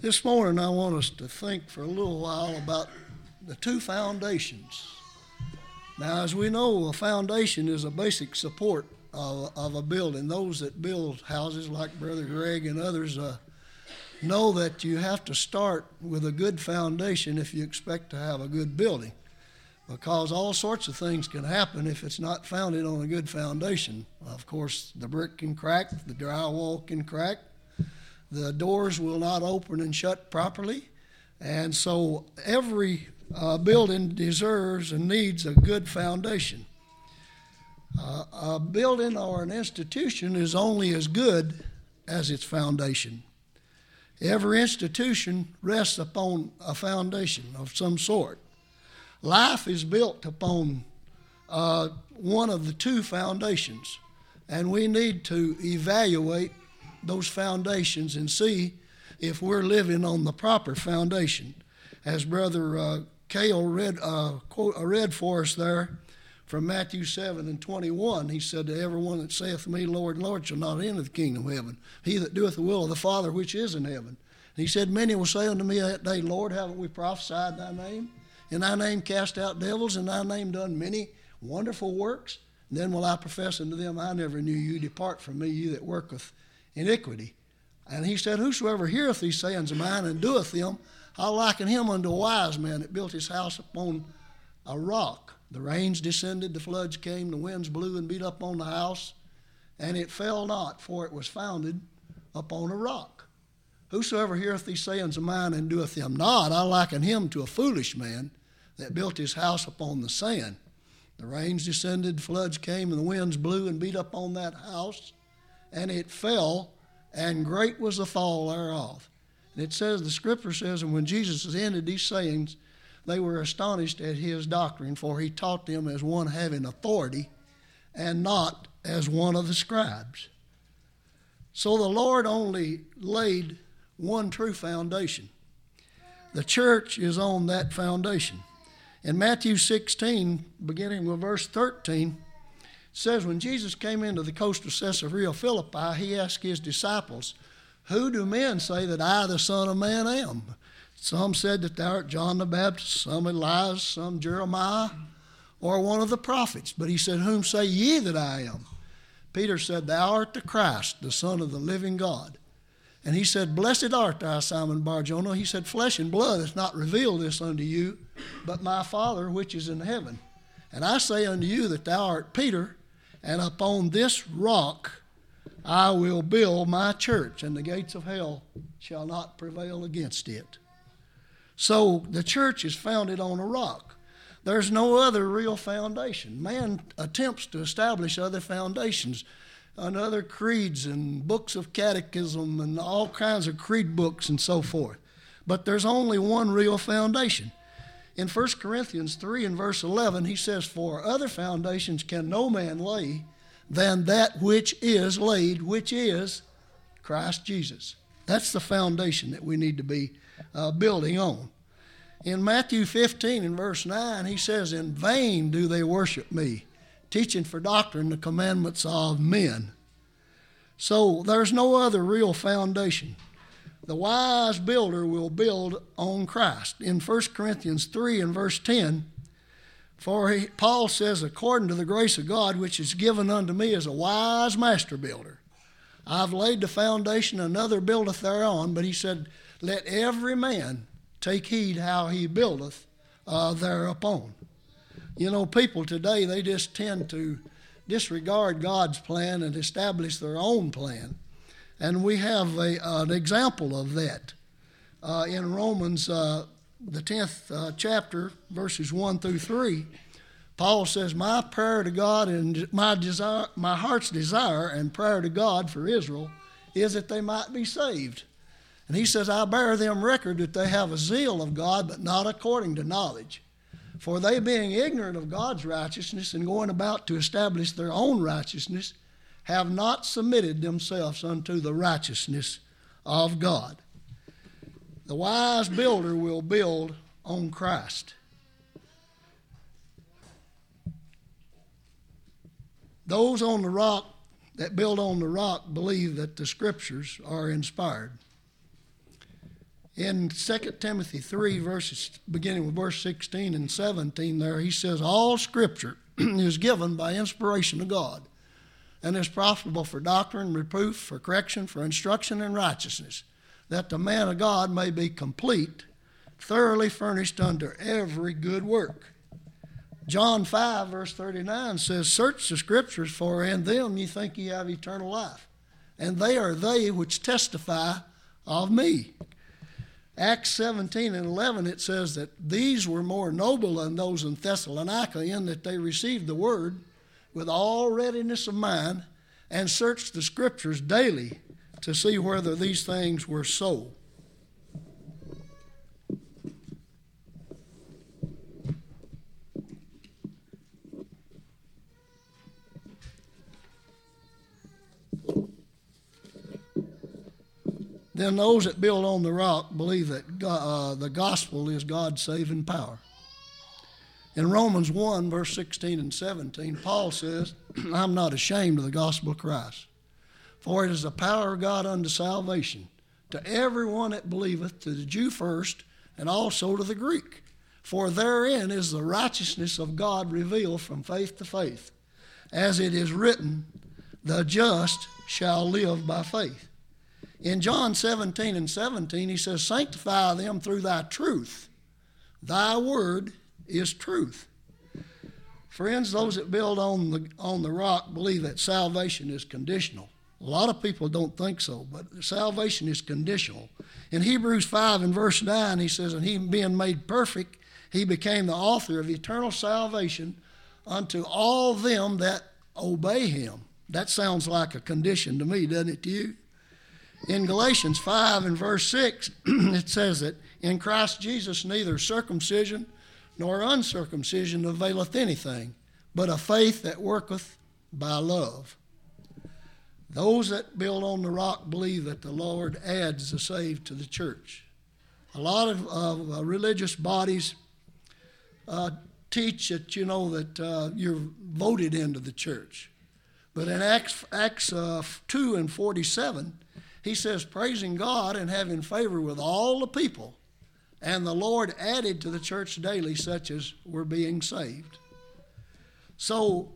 This morning, I want us to think for a little while about the two foundations. Now, as we know, a foundation is a basic support of, of a building. Those that build houses, like Brother Greg and others, uh, know that you have to start with a good foundation if you expect to have a good building, because all sorts of things can happen if it's not founded on a good foundation. Of course, the brick can crack, the drywall can crack, the doors will not open and shut properly. And so every uh, building deserves and needs a good foundation. Uh, a building or an institution is only as good as its foundation. Every institution rests upon a foundation of some sort. Life is built upon uh, one of the two foundations, and we need to evaluate those foundations and see if we're living on the proper foundation. As Brother uh, Cale read, uh, quote, uh, read for us there from Matthew 7 and 21, he said, To everyone that saith me, Lord, Lord, shall not enter the kingdom of heaven. He that doeth the will of the Father which is in heaven. And he said, Many will say unto me that day, Lord, haven't we prophesied thy name? In thy name cast out devils, in thy name done many wonderful works? And then will I profess unto them, I never knew you. Depart from me, you that worketh iniquity. And he said, Whosoever heareth these sayings of mine and doeth them, I liken him unto a wise man that built his house upon a rock. The rains descended, the floods came, the winds blew and beat up on the house, and it fell not, for it was founded upon a rock. Whosoever heareth these sayings of mine and doeth them not, I liken him to a foolish man that built his house upon the sand. The rains descended, floods came, and the winds blew and beat up on that house, and it fell, and great was the fall thereof. And it says, the scripture says, and when Jesus ended these sayings, they were astonished at his doctrine, for he taught them as one having authority and not as one of the scribes. So the Lord only laid one true foundation. The church is on that foundation. In Matthew 16, beginning with verse 13, says when Jesus came into the coast of Caesarea Philippi, he asked his disciples, Who do men say that I, the Son of Man, am? Some said that thou art John the Baptist, some Elias, some Jeremiah, or one of the prophets. But he said, Whom say ye that I am? Peter said, Thou art the Christ, the Son of the living God. And he said, Blessed art thou, Simon Barjona. He said, Flesh and blood hath not revealed this unto you, but my Father which is in heaven. And I say unto you that thou art Peter, and upon this rock I will build my church, and the gates of hell shall not prevail against it. So the church is founded on a rock. There's no other real foundation. Man attempts to establish other foundations and other creeds and books of catechism and all kinds of creed books and so forth. But there's only one real foundation. In 1 Corinthians 3 and verse 11, he says, For other foundations can no man lay than that which is laid, which is Christ Jesus. That's the foundation that we need to be uh, building on. In Matthew 15 and verse 9, he says, In vain do they worship me, teaching for doctrine the commandments of men. So there's no other real foundation. The wise builder will build on Christ. In 1 Corinthians 3 and verse 10, for he, Paul says, according to the grace of God, which is given unto me as a wise master builder, I've laid the foundation, another buildeth thereon. But he said, Let every man take heed how he buildeth uh, thereupon. You know, people today, they just tend to disregard God's plan and establish their own plan. And we have a, an example of that uh, in Romans, uh, the 10th uh, chapter, verses 1 through 3. Paul says, My prayer to God and my, desire, my heart's desire and prayer to God for Israel is that they might be saved. And he says, I bear them record that they have a zeal of God, but not according to knowledge. For they, being ignorant of God's righteousness and going about to establish their own righteousness, have not submitted themselves unto the righteousness of God. The wise builder will build on Christ. Those on the rock that build on the rock believe that the scriptures are inspired. In 2 Timothy 3, verses beginning with verse 16 and 17, there he says, All scripture is given by inspiration of God and is profitable for doctrine, reproof, for correction, for instruction in righteousness, that the man of God may be complete, thoroughly furnished unto every good work. John 5, verse 39 says, Search the scriptures, for in them ye think ye have eternal life, and they are they which testify of me. Acts 17 and 11, it says that these were more noble than those in Thessalonica, in that they received the word with all readiness of mind and searched the scriptures daily to see whether these things were so. Then those that build on the rock believe that uh, the gospel is God's saving power. In Romans 1, verse 16 and 17, Paul says, I'm not ashamed of the gospel of Christ, for it is the power of God unto salvation to everyone that believeth, to the Jew first, and also to the Greek. For therein is the righteousness of God revealed from faith to faith. As it is written, the just shall live by faith. In John 17 and 17, he says, Sanctify them through thy truth. Thy word is truth. Friends, those that build on the, on the rock believe that salvation is conditional. A lot of people don't think so, but salvation is conditional. In Hebrews 5 and verse 9, he says, And he being made perfect, he became the author of eternal salvation unto all them that obey him. That sounds like a condition to me, doesn't it to you? In Galatians 5 and verse 6, it says that in Christ Jesus neither circumcision nor uncircumcision availeth anything, but a faith that worketh by love. Those that build on the rock believe that the Lord adds the saved to the church. A lot of, uh, religious bodies uh, teach that you know that uh, you're voted into the church, but in Acts, Acts uh, 2 and 47, he says, praising God and having favor with all the people and the Lord added to the church daily such as were being saved. So,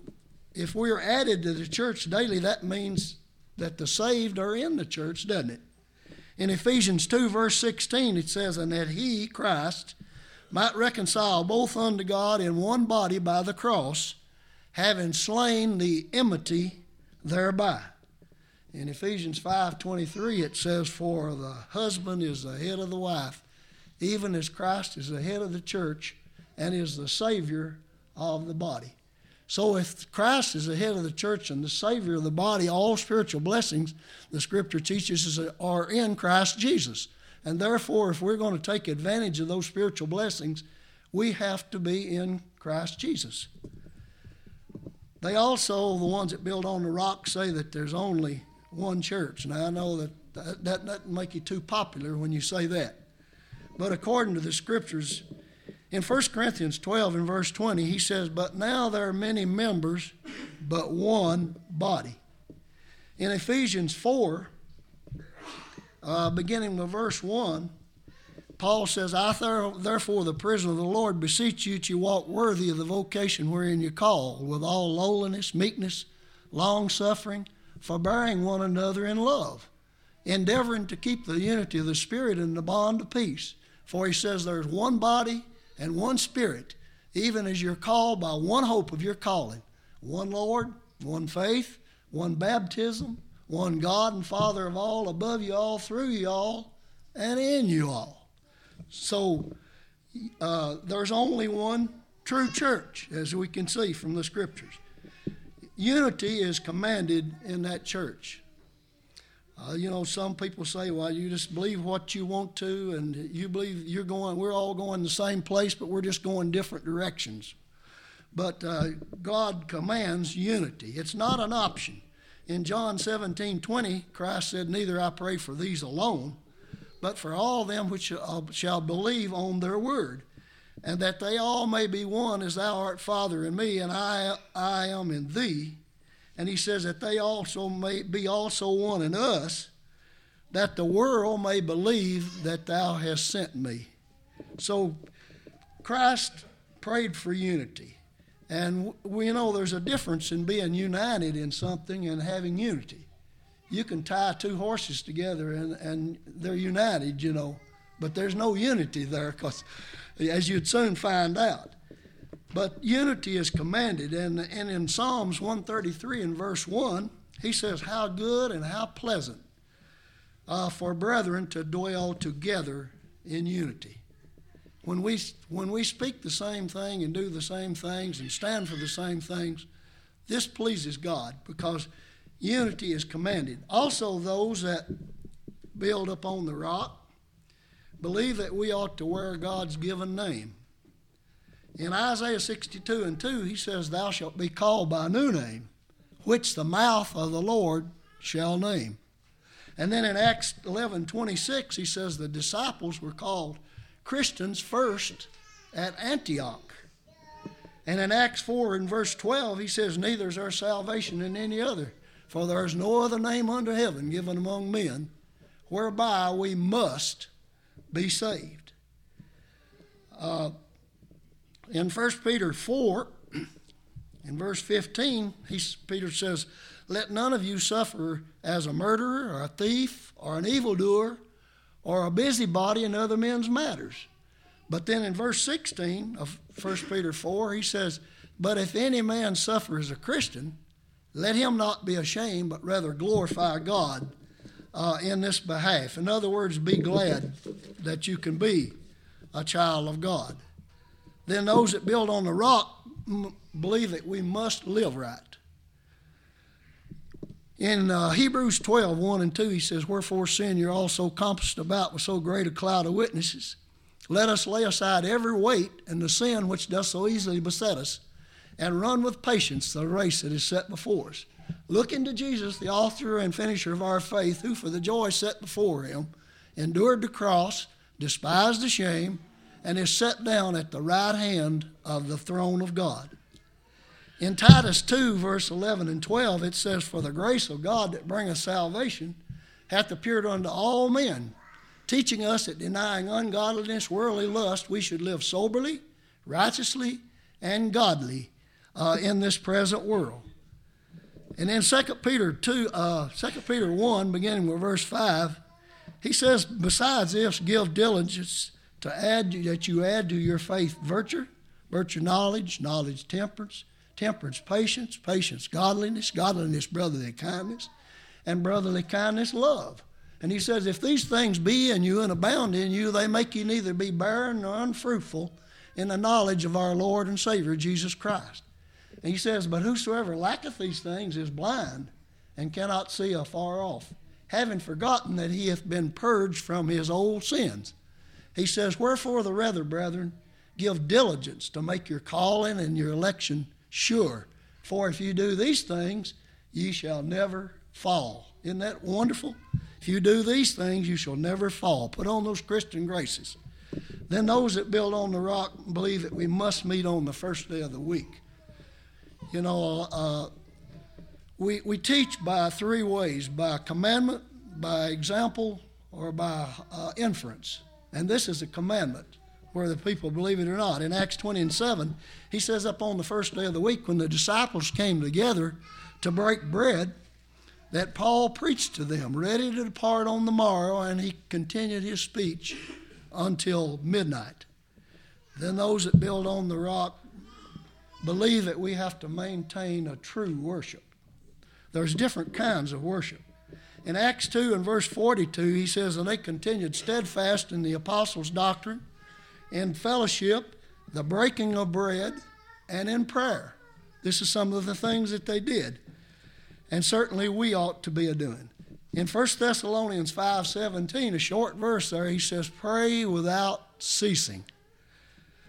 if we're added to the church daily, that means that the saved are in the church, doesn't it? In Ephesians 2, verse 16, it says, And that he, Christ, might reconcile both unto God in one body by the cross, having slain the enmity thereby. In Ephesians 5:23 it says for the husband is the head of the wife even as Christ is the head of the church and is the Savior of the body. So, if Christ is the head of the church and the Savior of the body, all spiritual blessings, the Scripture teaches us, are in Christ Jesus. And therefore, if we're going to take advantage of those spiritual blessings, we have to be in Christ Jesus. They also, the ones that build on the rock, say that there's only one church. Now, I know that that, doesn't make you too popular when you say that. But according to the scriptures, in 1 Corinthians 12 and verse 20, he says, But now there are many members, but one body. In Ephesians 4, uh, beginning with verse 1, Paul says, I therefore, the prisoner of the Lord, beseech you that you walk worthy of the vocation wherein you call, with all lowliness, meekness, long suffering, forbearing one another in love, endeavoring to keep the unity of the Spirit in the bond of peace. For he says there's one body and one spirit, even as you're called by one hope of your calling one Lord, one faith, one baptism, one God and Father of all, above you all, through you all, and in you all. So uh, there's only one true church, as we can see from the scriptures. Unity is commanded in that church. Uh, you know, some people say, well, you just believe what you want to, and you believe you're going, we're all going the same place, but we're just going different directions. But uh, God commands unity, it's not an option. In John 17 20, Christ said, Neither I pray for these alone, but for all them which shall believe on their word, and that they all may be one as thou art, Father, in me, and I, I am in thee and he says that they also may be also one in us, that the world may believe that thou hast sent me. So Christ prayed for unity. And we know there's a difference in being united in something and having unity. You can tie two horses together and, and they're united, you know, but there's no unity there because, as you'd soon find out. But unity is commanded. And, and in Psalms 133 and verse 1, he says, How good and how pleasant uh, for brethren to dwell together in unity. When we, when we speak the same thing and do the same things and stand for the same things, this pleases God because unity is commanded. Also, those that build upon the rock believe that we ought to wear God's given name. In Isaiah 62 and 2, he says, Thou shalt be called by a new name, which the mouth of the Lord shall name. And then in Acts 11 26, he says the disciples were called Christians first at Antioch. And in Acts 4 and verse 12, he says, Neither is there salvation in any other, for there is no other name under heaven given among men whereby we must be saved. Uh, in 1 Peter 4, in verse 15, he, Peter says, Let none of you suffer as a murderer or a thief or an evildoer or a busybody in other men's matters. But then in verse 16 of 1 Peter 4, he says, But if any man suffer as a Christian, let him not be ashamed, but rather glorify God uh, in this behalf. In other words, be glad that you can be a child of God. Then those that build on the rock believe that we must live right. In uh, Hebrews 12, 1 and 2, he says, Wherefore, sin you're also compassed about with so great a cloud of witnesses. Let us lay aside every weight and the sin which doth so easily beset us, and run with patience the race that is set before us. Looking to Jesus, the author and finisher of our faith, who for the joy set before him endured the cross, despised the shame, and is set down at the right hand of the throne of God. In Titus 2, verse 11 and 12, it says, For the grace of God that bringeth salvation hath appeared unto all men, teaching us that denying ungodliness, worldly lust, we should live soberly, righteously, and godly uh, in this present world. And in 2 Peter 2, uh, 2 Peter 1, beginning with verse 5, he says, Besides this, give diligence to add that you add to your faith virtue, virtue knowledge, knowledge temperance, temperance, patience, patience, godliness, godliness, brotherly kindness, and brotherly kindness, love. And he says, If these things be in you and abound in you, they make you neither be barren nor unfruitful in the knowledge of our Lord and Savior Jesus Christ. And he says, But whosoever lacketh these things is blind and cannot see afar off, having forgotten that he hath been purged from his old sins. He says, Wherefore the rather, brethren, give diligence to make your calling and your election sure. For if you do these things, ye shall never fall. Isn't that wonderful? If you do these things, you shall never fall. Put on those Christian graces. Then those that build on the rock believe that we must meet on the first day of the week. You know, uh, we, we teach by three ways by commandment, by example, or by uh, inference. And this is a commandment whether people believe it or not. In Acts 20 and 7, he says, Up on the first day of the week, when the disciples came together to break bread, that Paul preached to them, ready to depart on the morrow, and he continued his speech until midnight. Then those that build on the rock believe that we have to maintain a true worship. There's different kinds of worship. In Acts 2 and verse 42, he says, And they continued steadfast in the apostles' doctrine in fellowship, the breaking of bread, and in prayer. This is some of the things that they did. And certainly we ought to be a doing. In 1 Thessalonians 5:17, a short verse there, he says, "Pray without ceasing."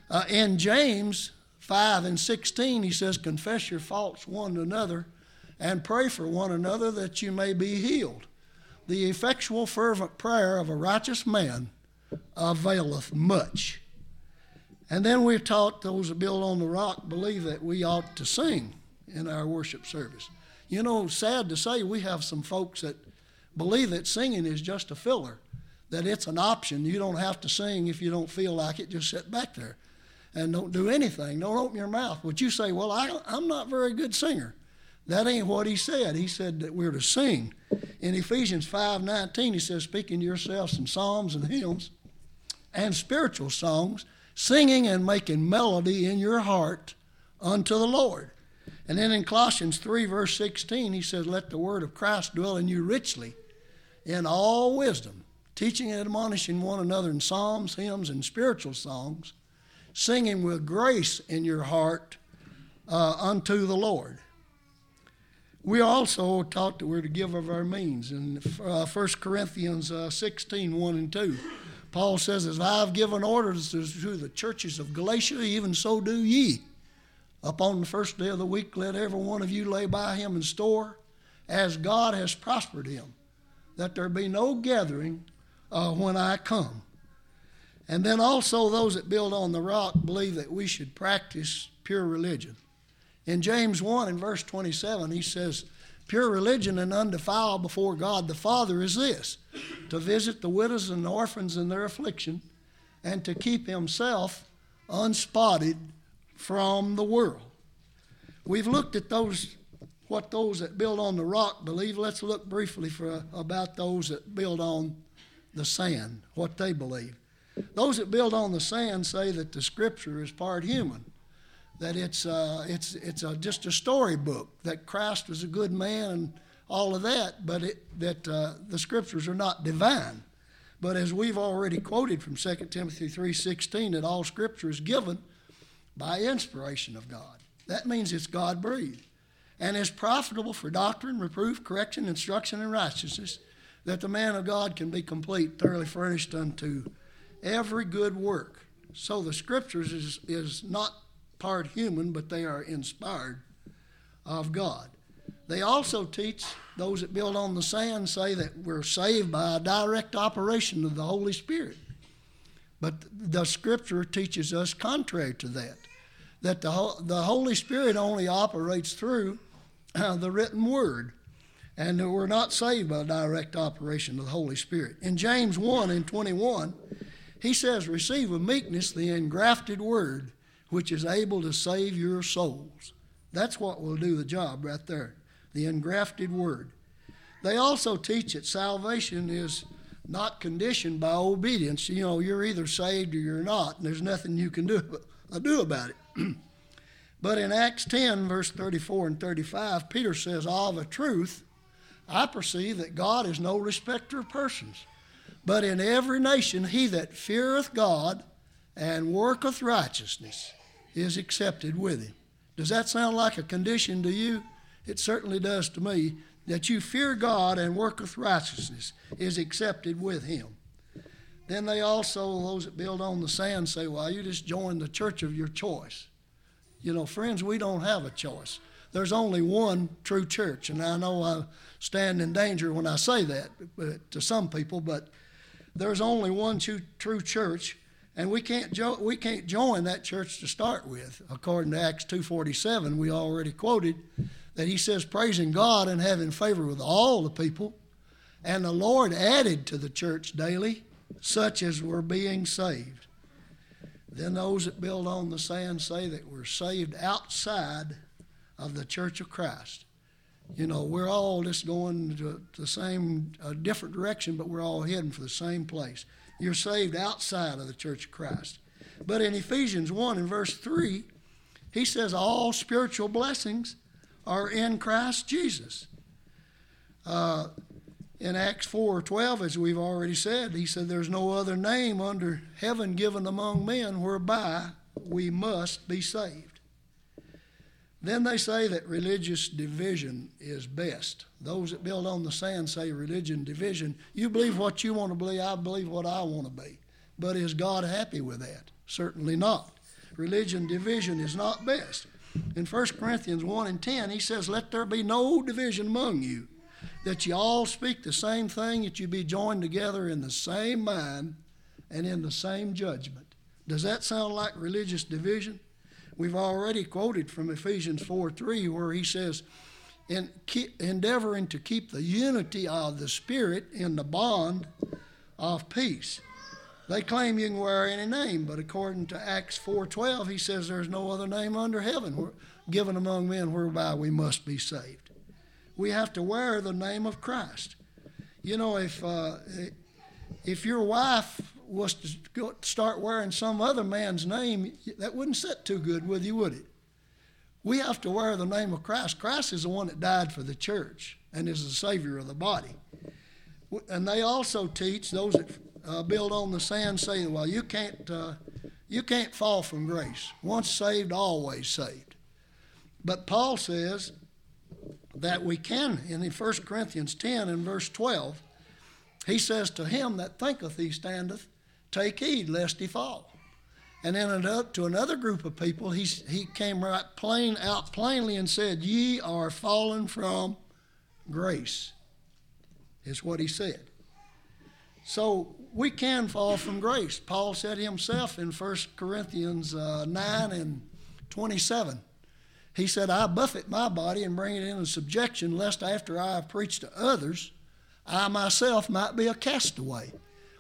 Uh, in James 5 and 16, he says, "Confess your faults one to another, and pray for one another that you may be healed." The effectual, fervent prayer of a righteous man availeth much. And then we're taught those that build on the rock believe that we ought to sing in our worship service. You know, sad to say, we have some folks that believe that singing is just a filler, that it's an option. You don't have to sing if you don't feel like it, just sit back there and don't do anything. Don't open your mouth. But you say, Well, I, I'm not a very good singer. That ain't what he said. He said that we're to sing. In Ephesians 5:19, he says, speaking to yourselves in psalms and hymns and spiritual songs, singing and making melody in your heart unto the Lord. And then in Colossians 3, verse 16, he says, Let the word of Christ dwell in you richly in all wisdom, teaching and admonishing one another in psalms, hymns, and spiritual songs, singing with grace in your heart uh, unto the Lord. We also taught that we're to give of our means. In uh, 1 Corinthians uh, 16, 1 and 2, Paul says, As I have given orders to the churches of Galatia, even so do ye. Upon the first day of the week, let every one of you lay by him in store, as God has prospered him, that there be no gathering uh, when I come. And then also, those that build on the rock believe that we should practice pure religion. In James 1 and verse 27, he says, Pure religion and undefiled before God the Father is this to visit the widows and orphans in their affliction, and to keep himself unspotted from the world. We've looked at those, what those that build on the rock believe. Let's look briefly for, about those that build on the sand, what they believe. Those that build on the sand say that the scripture is part human, that it's, uh, it's, it's a, just a storybook, that Christ was a good man and all of that, but it, that uh, the scriptures are not divine. But as we've already quoted from 2 Timothy 3.16, that all scripture is given by inspiration of God. That means it's God breathed and is profitable for doctrine, reproof, correction, instruction, and righteousness, that the man of God can be complete, thoroughly furnished unto every good work. So the scriptures is, is not part human, but they are inspired of God. They also teach, those that build on the sand say that we're saved by a direct operation of the Holy Spirit. But the scripture teaches us contrary to that, that the, the Holy Spirit only operates through uh, the written word, and that we're not saved by a direct operation of the Holy Spirit. In James 1 and 21, he says, Receive with meekness the engrafted word, which is able to save your souls. That's what will do the job right there, the engrafted word. They also teach that salvation is not conditioned by obedience. You know, you're either saved or you're not, and there's nothing you can do, uh, do about it. but in Acts 10, verse 34 and 35, Peter says, Of a truth, I perceive that God is no respecter of persons, but in every nation he that feareth God and worketh righteousness is accepted with him. Does that sound like a condition to you? It certainly does to me that you fear God and worketh righteousness is accepted with him. Then they also, those that build on the sand, say, well, you just joined the church of your choice. You know, friends, we don't have a choice. There's only one true church, and I know I stand in danger when I say that but, to some people, but there's only one true, true church, and we can't, jo- we can't join that church to start with. According to Acts 2.47, we already quoted, that he says praising God and having favor with all the people. And the Lord added to the church daily such as were being saved. Then those that build on the sand say that we're saved outside of the church of Christ. You know, we're all just going to the same, a different direction, but we're all heading for the same place. You're saved outside of the church of Christ. But in Ephesians 1 and verse 3, he says all spiritual blessings are in Christ Jesus. Uh, in Acts 4 12, as we've already said, he said, There's no other name under heaven given among men whereby we must be saved. Then they say that religious division is best. Those that build on the sand say religion division. You believe what you want to believe, I believe what I want to be. But is God happy with that? Certainly not. Religion division is not best. In 1 Corinthians 1 and 10, he says, Let there be no division among you, that you all speak the same thing, that you be joined together in the same mind and in the same judgment. Does that sound like religious division? We've already quoted from Ephesians 4 3, where he says, in endeavoring to keep the unity of the Spirit in the bond of peace. They claim you can wear any name, but according to Acts 4:12, he says there's no other name under heaven given among men whereby we must be saved. We have to wear the name of Christ. You know, if uh, if your wife was to start wearing some other man's name, that wouldn't sit too good with you, would it? We have to wear the name of Christ. Christ is the one that died for the church and is the Savior of the body. And they also teach those that uh, build on the sand say, well, you can't, uh, you can't fall from grace. Once saved, always saved. But Paul says that we can, in 1 Corinthians 10 and verse 12, he says, To him that thinketh he standeth, take heed lest he fall. And then to another group of people, he, he came right plain out plainly and said, Ye are fallen from grace, is what he said. So we can fall from grace. Paul said himself in 1 Corinthians uh, 9 and 27. He said, I buffet my body and bring it into subjection, lest after I have preached to others, I myself might be a castaway.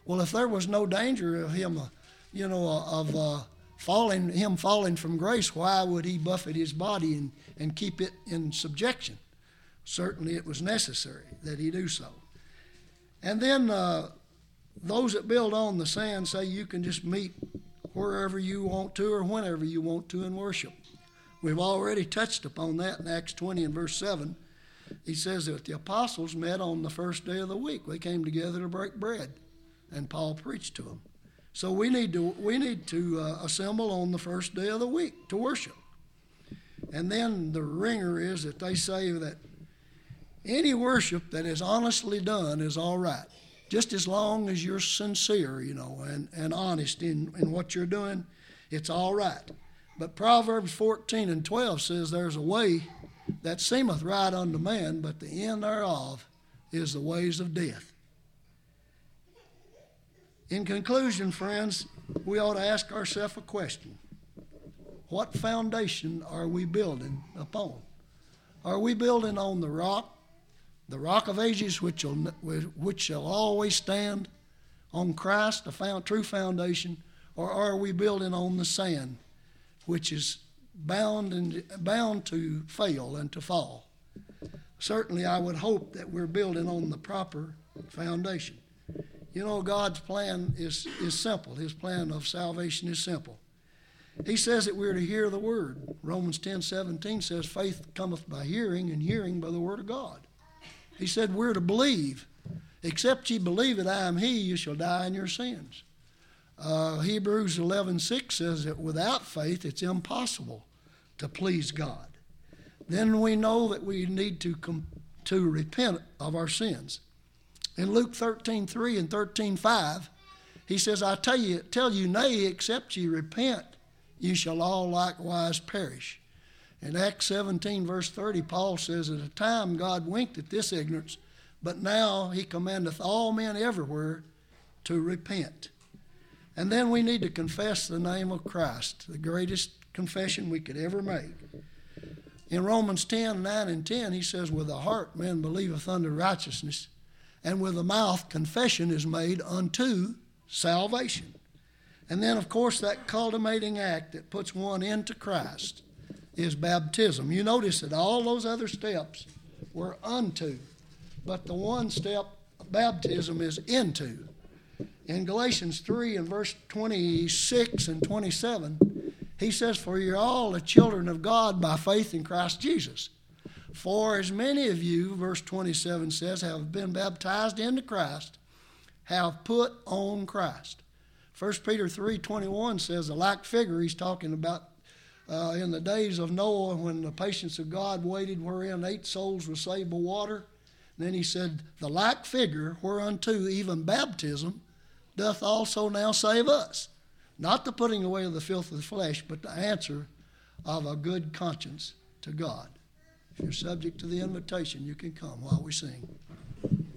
Well, if there was no danger of him, uh, you know, uh, of uh, falling, him falling from grace, why would he buffet his body and, and keep it in subjection? Certainly, it was necessary that he do so. And then uh, those that build on the sand say you can just meet wherever you want to or whenever you want to and worship. We've already touched upon that in Acts 20 and verse 7 he says that the apostles met on the first day of the week. They came together to break bread, and Paul preached to them. So we need to we need to uh, assemble on the first day of the week to worship. And then the ringer is that they say that any worship that is honestly done is all right, just as long as you're sincere, you know, and, and honest in, in what you're doing, it's all right. But Proverbs 14 and 12 says there's a way that seemeth right unto man, but the end thereof is the ways of death. In conclusion, friends, we ought to ask ourselves a question What foundation are we building upon? Are we building on the rock, the rock of ages, which, will, which shall always stand, on Christ, the found, true foundation, or are we building on the sand, which is bound and bound to fail and to fall. Certainly, I would hope that we're building on the proper foundation. You know, God's plan is, is simple. His plan of salvation is simple. He says that we're to hear the word. Romans 10 17 says, Faith cometh by hearing, and hearing by the word of God. He said, We're to believe. Except ye believe that I am He, you shall die in your sins. Uh, Hebrews 11:6 says that without faith it's impossible to please God. Then we know that we need to com- to repent of our sins. In Luke 13:3 and 13:5, he says, "I tell you, tell you, nay, except ye repent, ye shall all likewise perish." In Acts 17, verse 30, Paul says, At a time God winked at this ignorance, but now he commandeth all men everywhere to repent. And then we need to confess the name of Christ, the greatest confession we could ever make. In Romans 10 9 and 10, he says, With the heart man believeth unto righteousness, and with the mouth confession is made unto salvation. And then, of course, that culminating act that puts one into Christ is baptism. You notice that all those other steps were unto, but the one step, baptism, is into. In Galatians 3 and verse 26 and 27, he says, For you're all the children of God by faith in Christ Jesus. For as many of you, verse 27 says, have been baptized into Christ, have put on Christ. 1 Peter 3.21 says a like figure he's talking about uh, in the days of Noah when the patience of God waited wherein eight souls were saved by water. And then he said, the like figure whereunto even baptism doth also now save us. Not the putting away of the filth of the flesh, but the answer of a good conscience to God. If you're subject to the invitation, you can come while we sing.